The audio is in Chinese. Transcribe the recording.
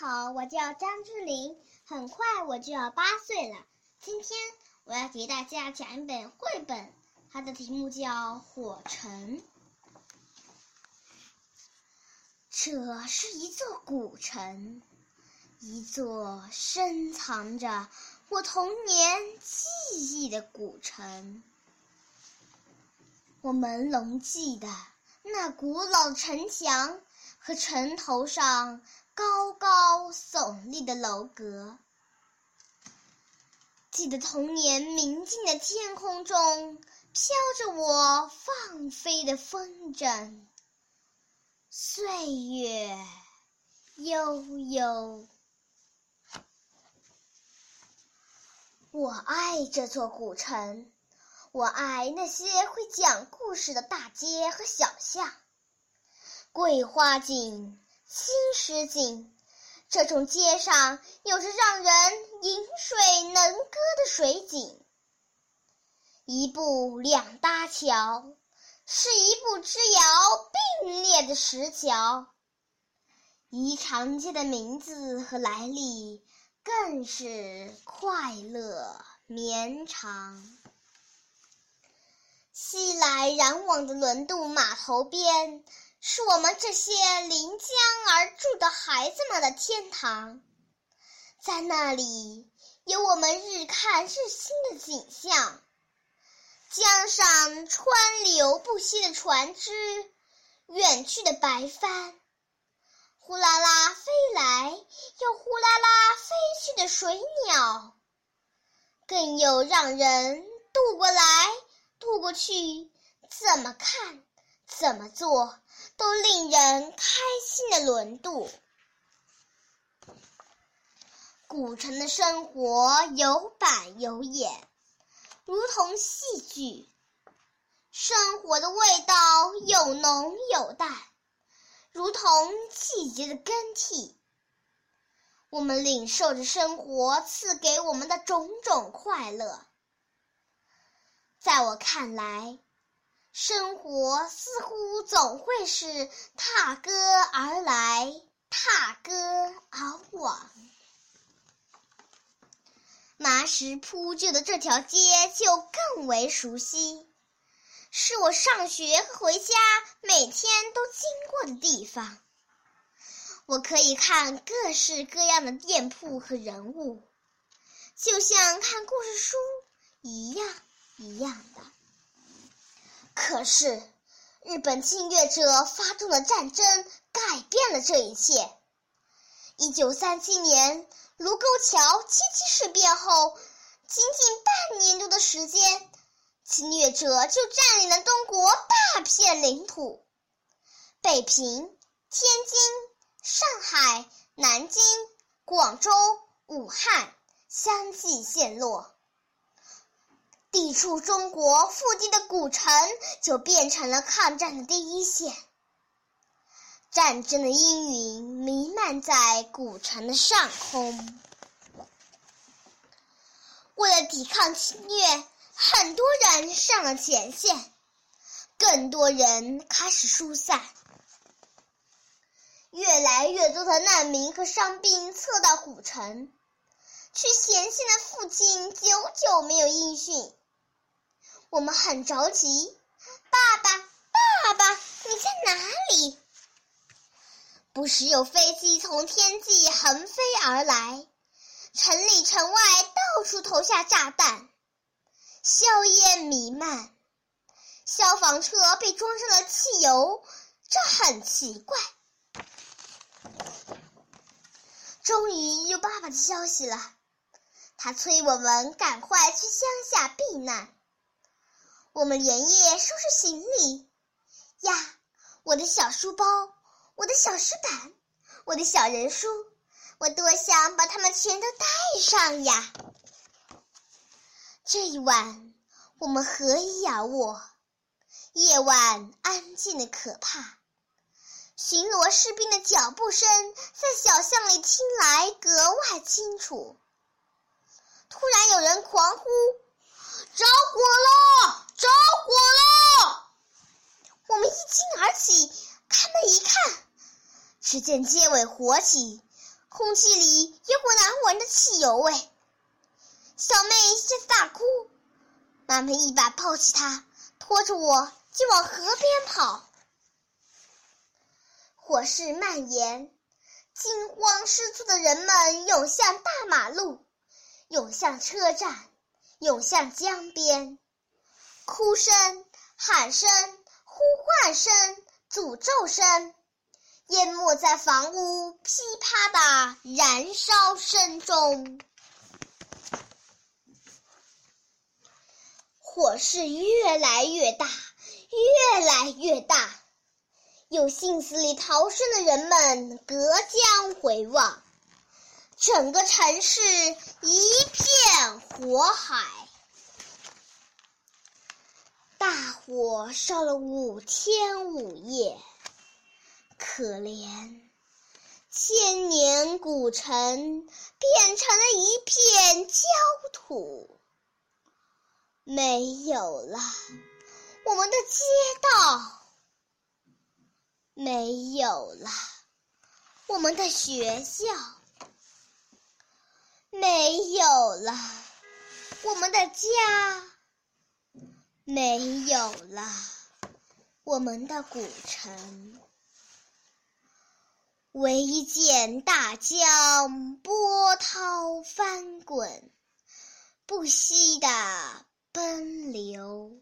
好，我叫张志玲，很快我就要八岁了。今天我要给大家讲一本绘本，它的题目叫《火城》。这是一座古城，一座深藏着我童年记忆的古城。我朦胧记得那古老城墙和城头上。高高耸立的楼阁，记得童年明净的天空中飘着我放飞的风筝，岁月悠悠。我爱这座古城，我爱那些会讲故事的大街和小巷，桂花井。新石井，这种街上有着让人饮水能歌的水井。一步两搭桥，是一步之遥并列的石桥。宜长街的名字和来历，更是快乐绵长。熙来攘往的轮渡码头边。是我们这些临江而住的孩子们的天堂，在那里有我们日看日新的景象：江上川流不息的船只，远去的白帆，呼啦啦飞来又呼啦啦飞去的水鸟，更有让人渡过来渡过去，怎么看。怎么做。都令人开心的轮渡。古城的生活有板有眼，如同戏剧；生活的味道有浓有淡，如同季节的更替。我们领受着生活赐给我们的种种快乐。在我看来。生活似乎总会是踏歌而来，踏歌而往。麻石铺就的这条街就更为熟悉，是我上学和回家每天都经过的地方。我可以看各式各样的店铺和人物，就像看故事书一样一样的。可是，日本侵略者发动的战争改变了这一切。一九三七年卢沟桥七七事变后，仅仅半年多的时间，侵略者就占领了中国大片领土，北平、天津、上海、南京、广州、武汉相继陷落。地处中国腹地的古城，就变成了抗战的第一线。战争的阴云弥漫在古城的上空。为了抵抗侵略，很多人上了前线，更多人开始疏散。越来越多的难民和伤兵撤到古城，去前线的父亲久久没有音讯。我们很着急，爸爸，爸爸，你在哪里？不时有飞机从天际横飞而来，城里城外到处投下炸弹，硝烟弥漫，消防车被装上了汽油，这很奇怪。终于有爸爸的消息了，他催我们赶快去乡下避难。我们连夜收拾行李呀，我的小书包，我的小石板，我的小人书，我多想把它们全都带上呀！这一晚，我们何以仰卧？夜晚安静的可怕，巡逻士兵的脚步声在小巷里听来格外清楚。突然有人狂呼：“着火了！”着火了！我们一惊而起，开门一看，只见街尾火起，空气里有股难闻的汽油味。小妹吓得大哭，妈妈一把抱起她，拖着我就往河边跑。火势蔓延，惊慌失措的人们涌向大马路，涌向车站，涌向江边，哭声、喊声、呼唤声、诅咒声。淹没在房屋噼啪的燃烧声中，火势越来越大，越来越大。有幸死里逃生的人们隔江回望，整个城市一片火海。大火烧了五天五夜。可怜，千年古城变成了一片焦土，没有了。我们的街道，没有了我们的学校，没有了。我们的家，没有了。我们的古城。唯见大江波涛翻滚，不息的奔流。